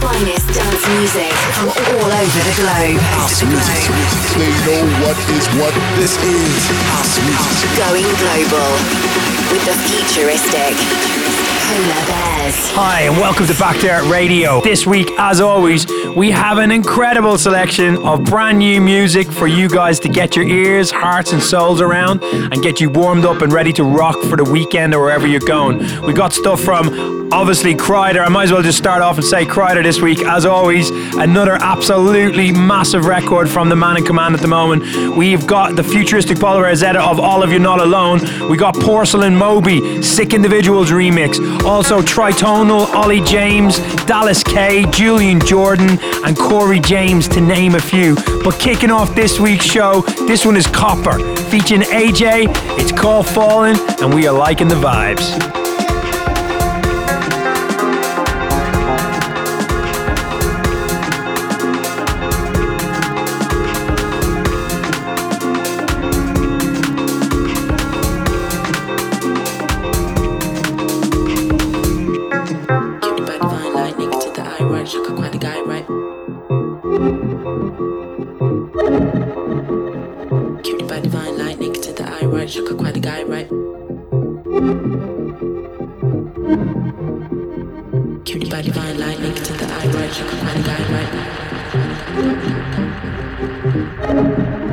finest dance music from all over the globe. House music. They know what is what. This is house music. Going global with the futuristic Polar Bears. Hi, and welcome to Back To Earth Radio. This week, as always, we have an incredible selection of brand new music for you guys to get your ears, hearts, and souls around and get you warmed up and ready to rock for the weekend or wherever you're going. We got stuff from obviously Kryder. I might as well just start off and say Kryder this week, as always, another absolutely massive record from the man in command at the moment. We've got the futuristic Polar Bear Zeta of Olive You Not Alone. We got Porcelain Moby, Sick Individuals remix. Also Tritonal, Olly James, DallasK, Julian Jordan, and Corey James, to name a few. But kicking off this week's show, this one is Copper, featuring AJ. It's called Falling, and we are liking the vibes. Cutie by divine lightning to the eye right, the guy right.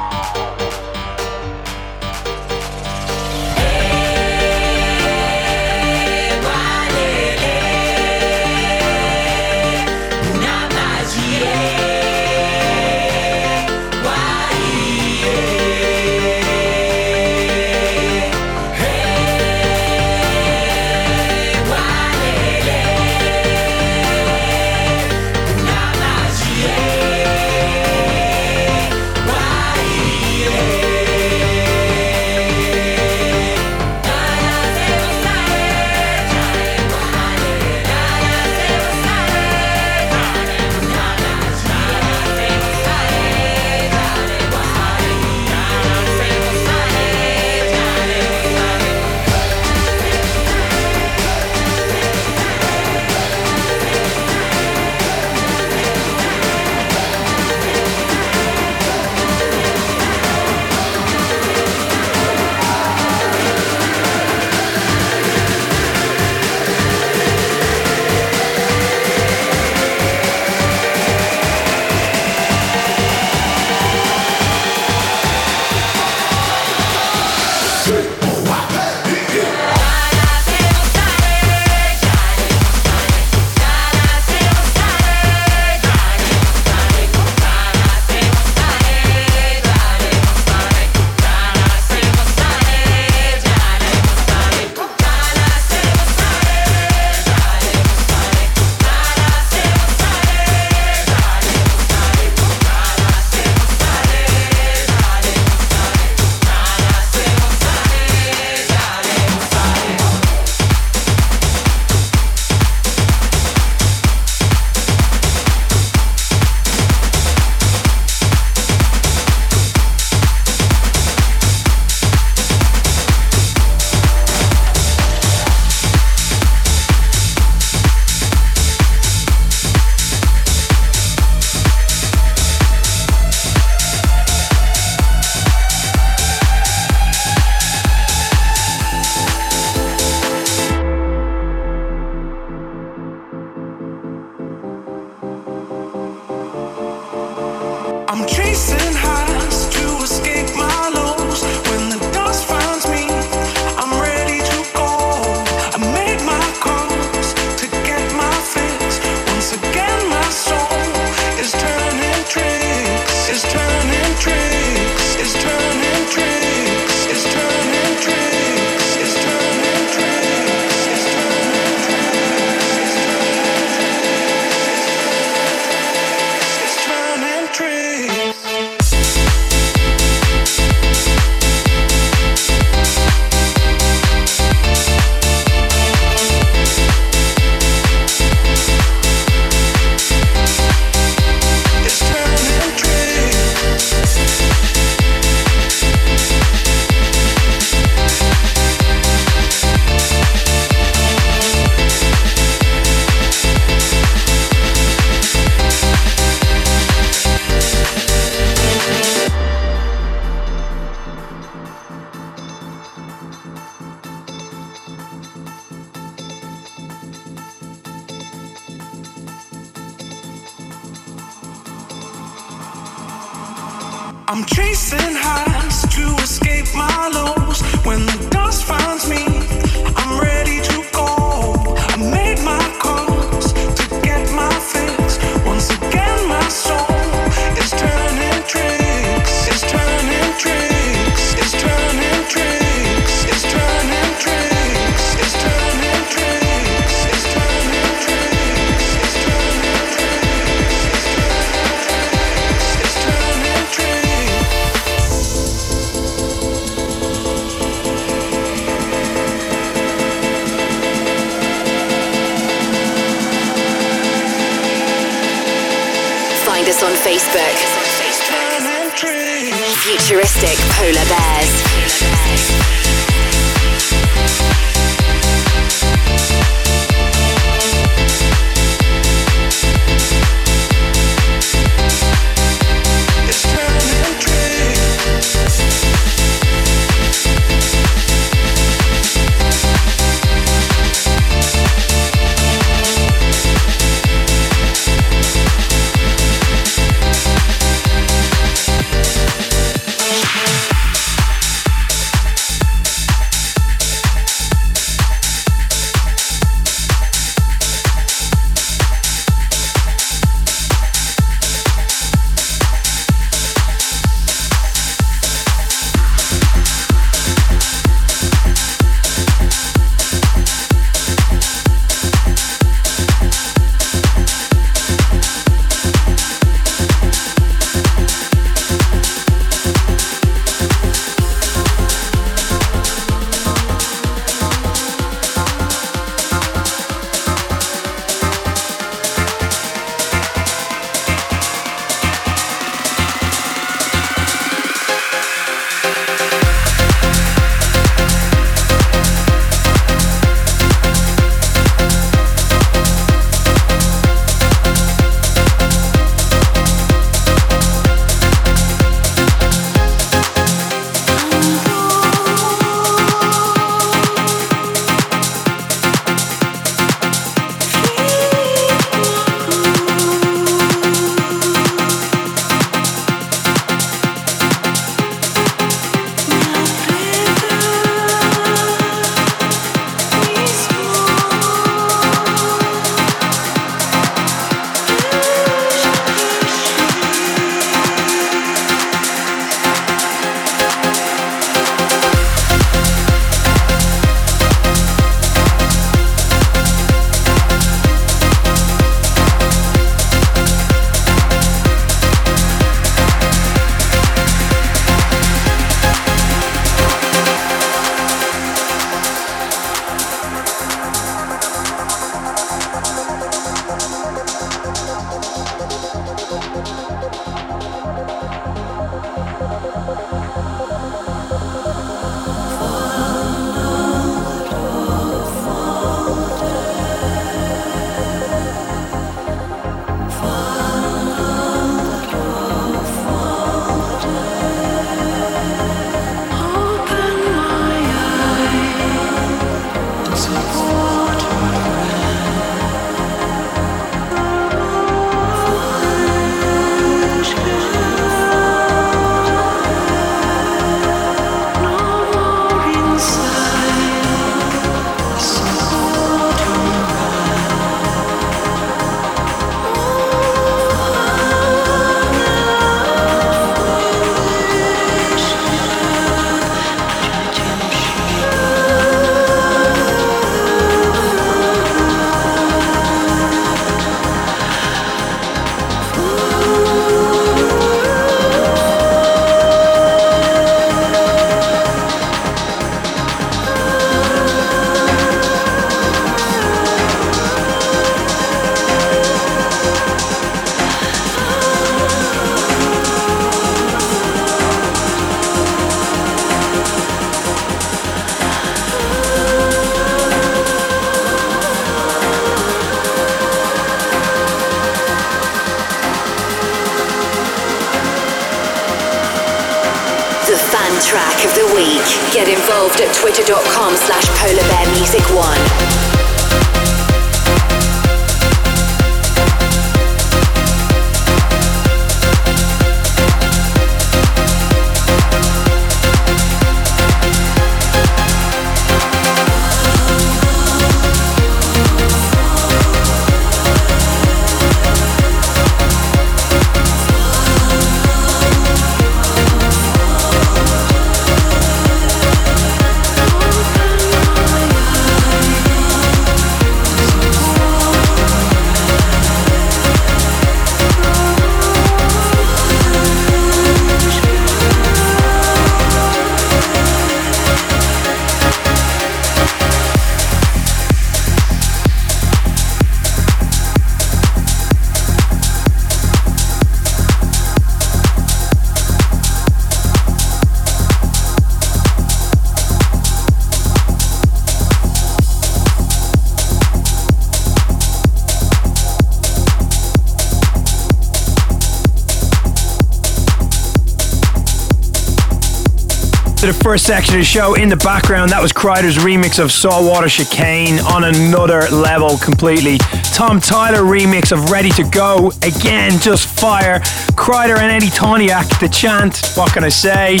The first section of the show in the background. That was Kryder's remix of Saltwater Chicane on another level completely. Tom Tyger remix of Ready to Go. Again, just fire. Kryder and Eddie Thoneick, the chant. What can I say?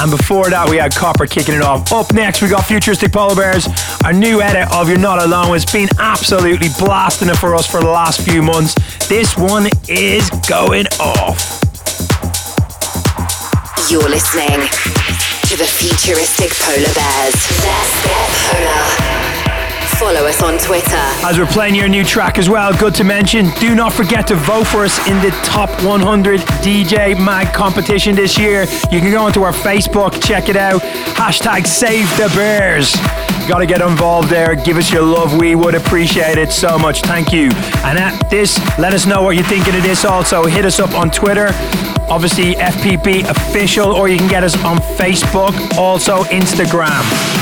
And before that, we had Copper kicking it off. Up next, we got Futuristic Polar Bears. Our new edit of You're Not Alone has been absolutely blasting it for us for the last few months. This one is going off. You're listening to the futuristic polar bears. Let's get polar. Follow us on Twitter. As we're playing your new track as well, good to mention, do not forget to vote for us in the top 100 DJ Mag competition this year. You can go onto our Facebook, check it out. Hashtag Save the Bears. Got to get involved there. Give us your love. We would appreciate it so much. Thank you. And at this, let us know what you're thinking of this also. Hit us up on Twitter obviously FPB official, or you can get us on Facebook, also Instagram.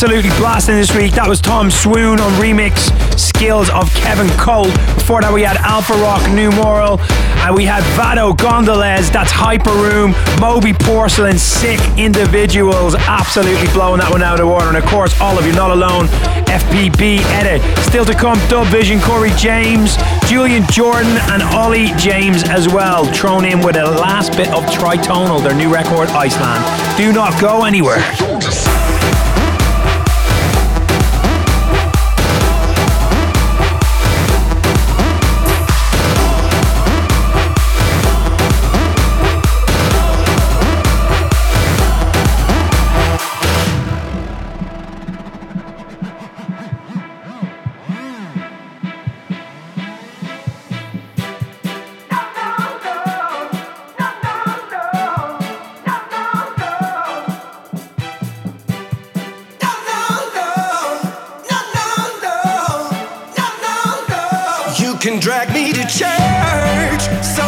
Absolutely blasting this week. That was Tom Swoon on remix skills of Kenn Colt. Before that, we had Alpharock New Normal. And we had Vato Gonzalez, that's Hyper Riddim, Moby Porcelain, Sick Individuals, absolutely blowing that one out of the water. And of course, Olive you not alone, FPB Edit. Still to come, Dubvision, Corey James, Julian Jordan, and Olly James as well, thrown in with a last bit of Tritonal, their new record, Iceland. Do not go anywhere. Drag me to church, so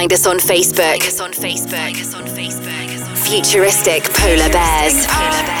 Find us on Facebook. Facebook. Us on Facebook. Futuristic Polar Bears. Polar Bears.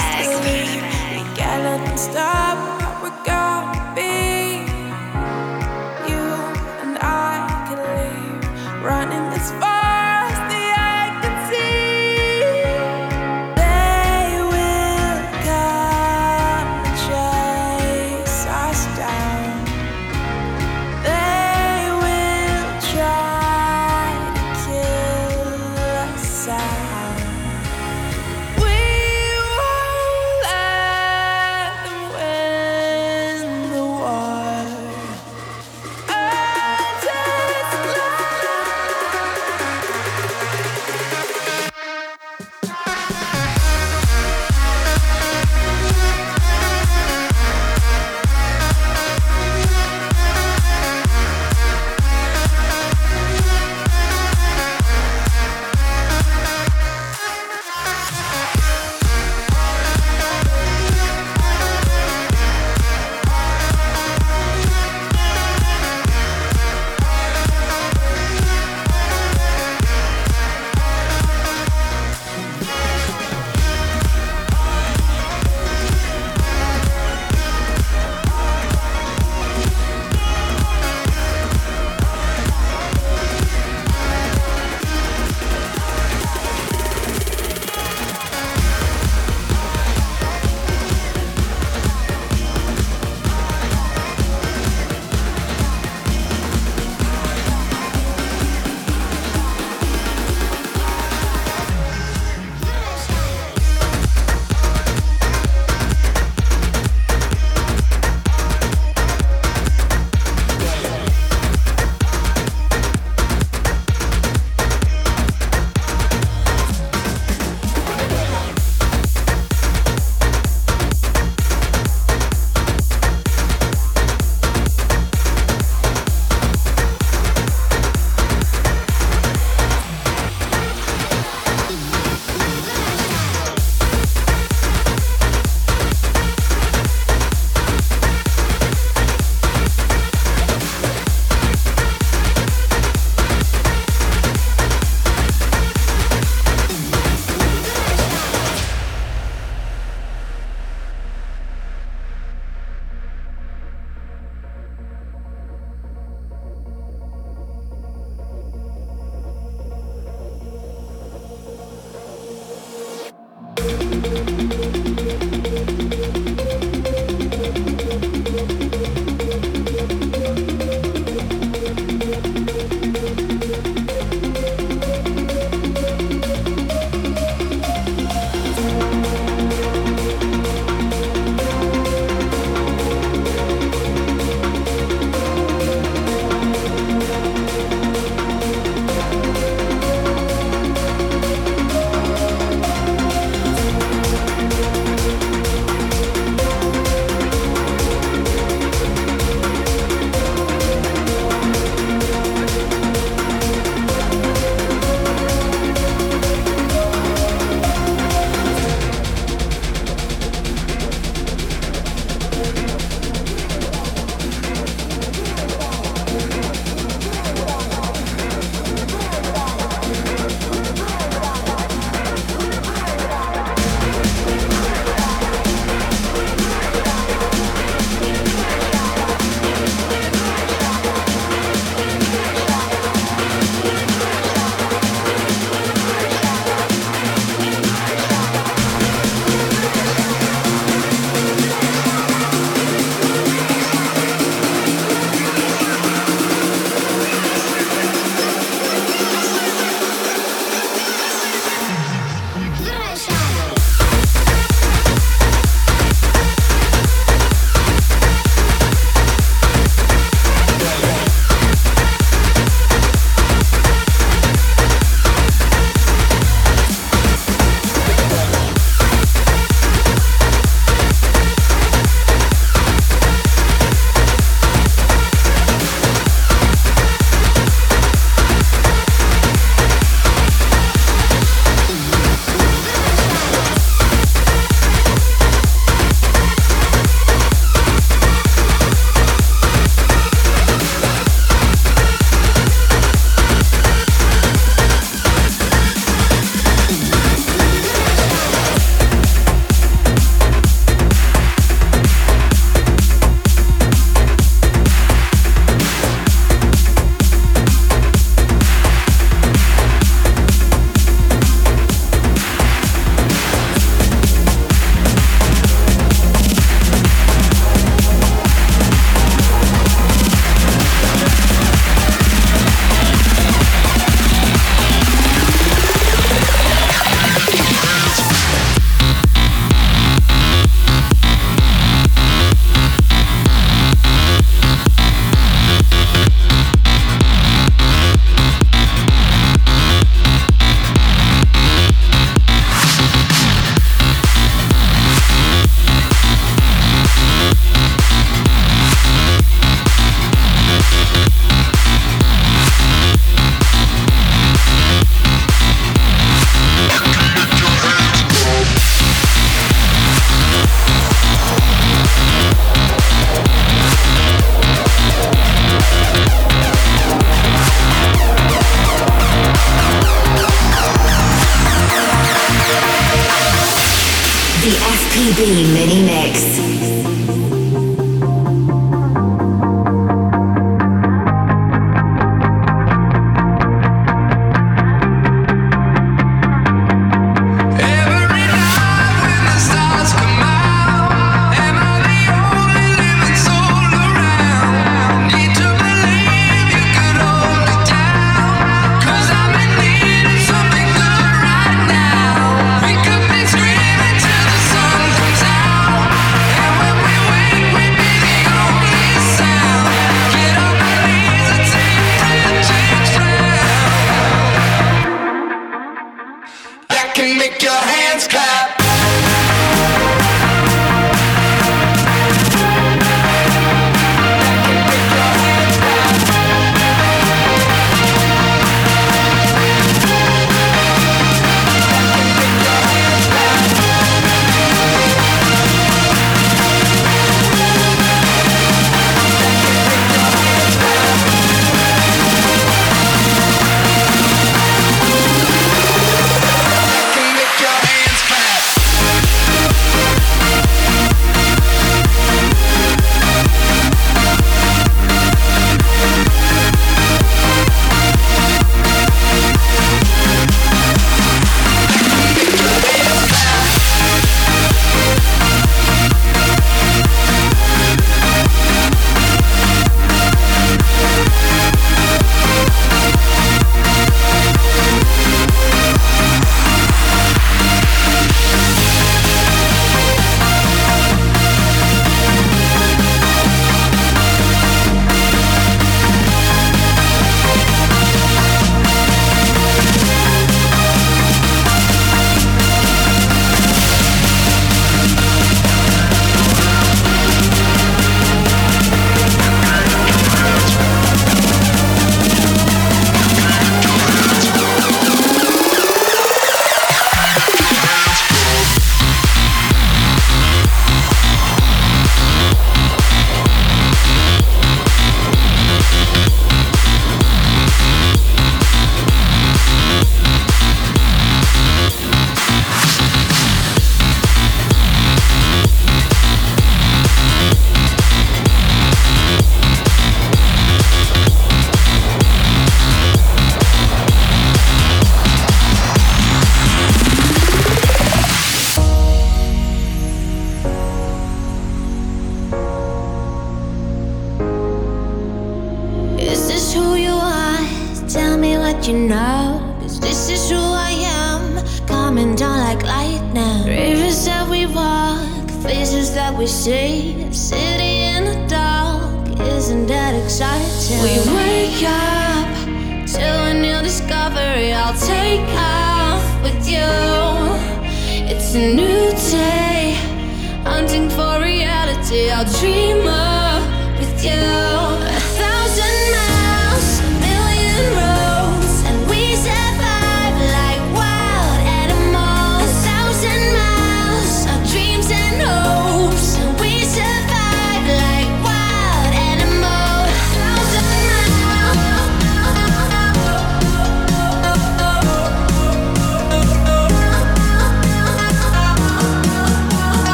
Going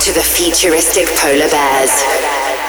To the futuristic polar bears.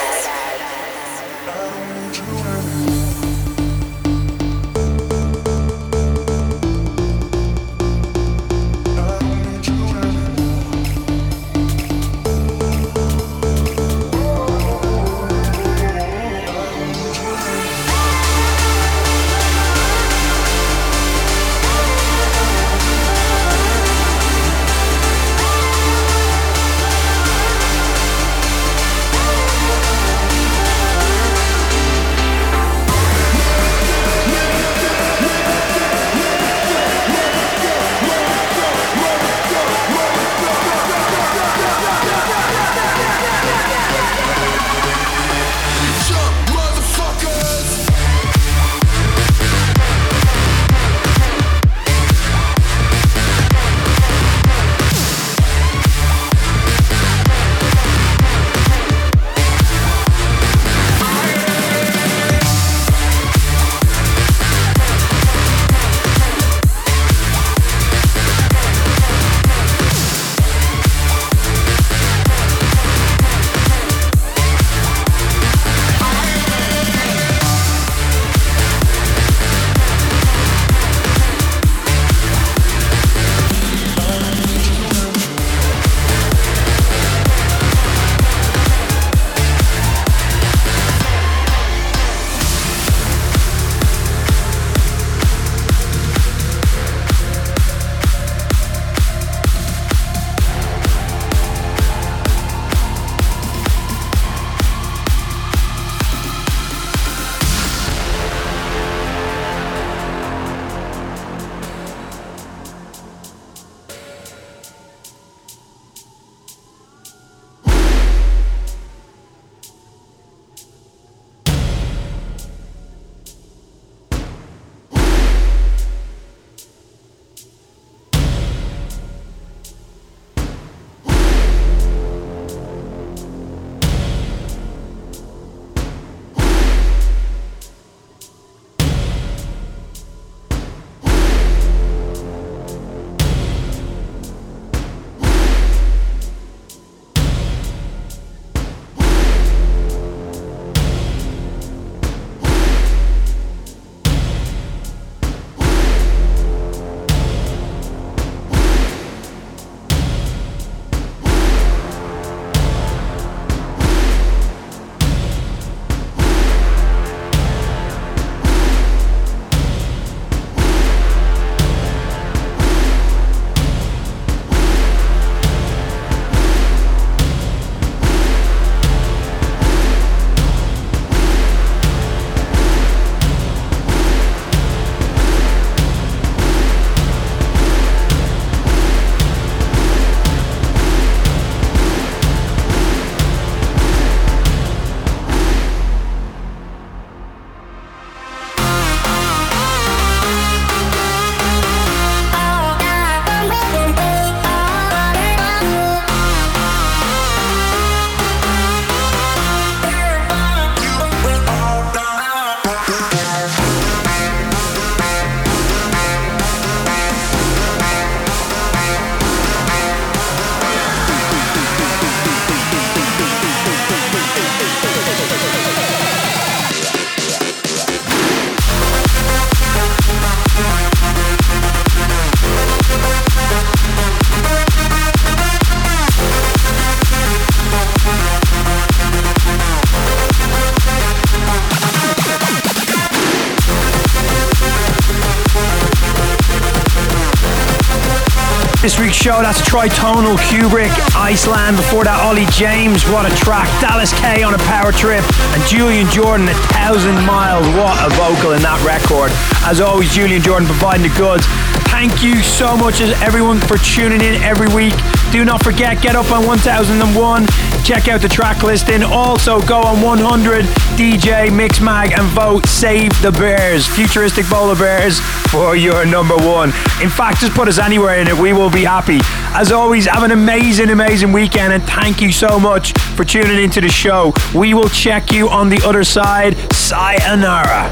This week's show, that's Tritonal Cuebrick, Iceland. Before that, Olly James, what a track. DallasK on a power trip. And Julian Jordan, a thousand miles. What a vocal in that record. As always, Julian Jordan providing the goods. Thank you so much, as everyone, for tuning in every week. Do not forget, get up on 1001. Check out the track listing. Also, go on 100 DJ Mixmag and vote Save the Bears, Futuristic Polar Bears, for your number one. In fact, just put us anywhere in it. We will be happy. As always, have an amazing, amazing weekend, and thank you so much for tuning into the show. We will check you on the other side. Sayonara.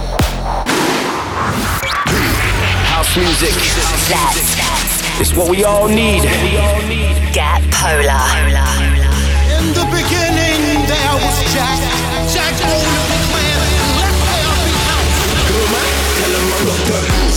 House music. That's that's. It's what we all need. Get polar. In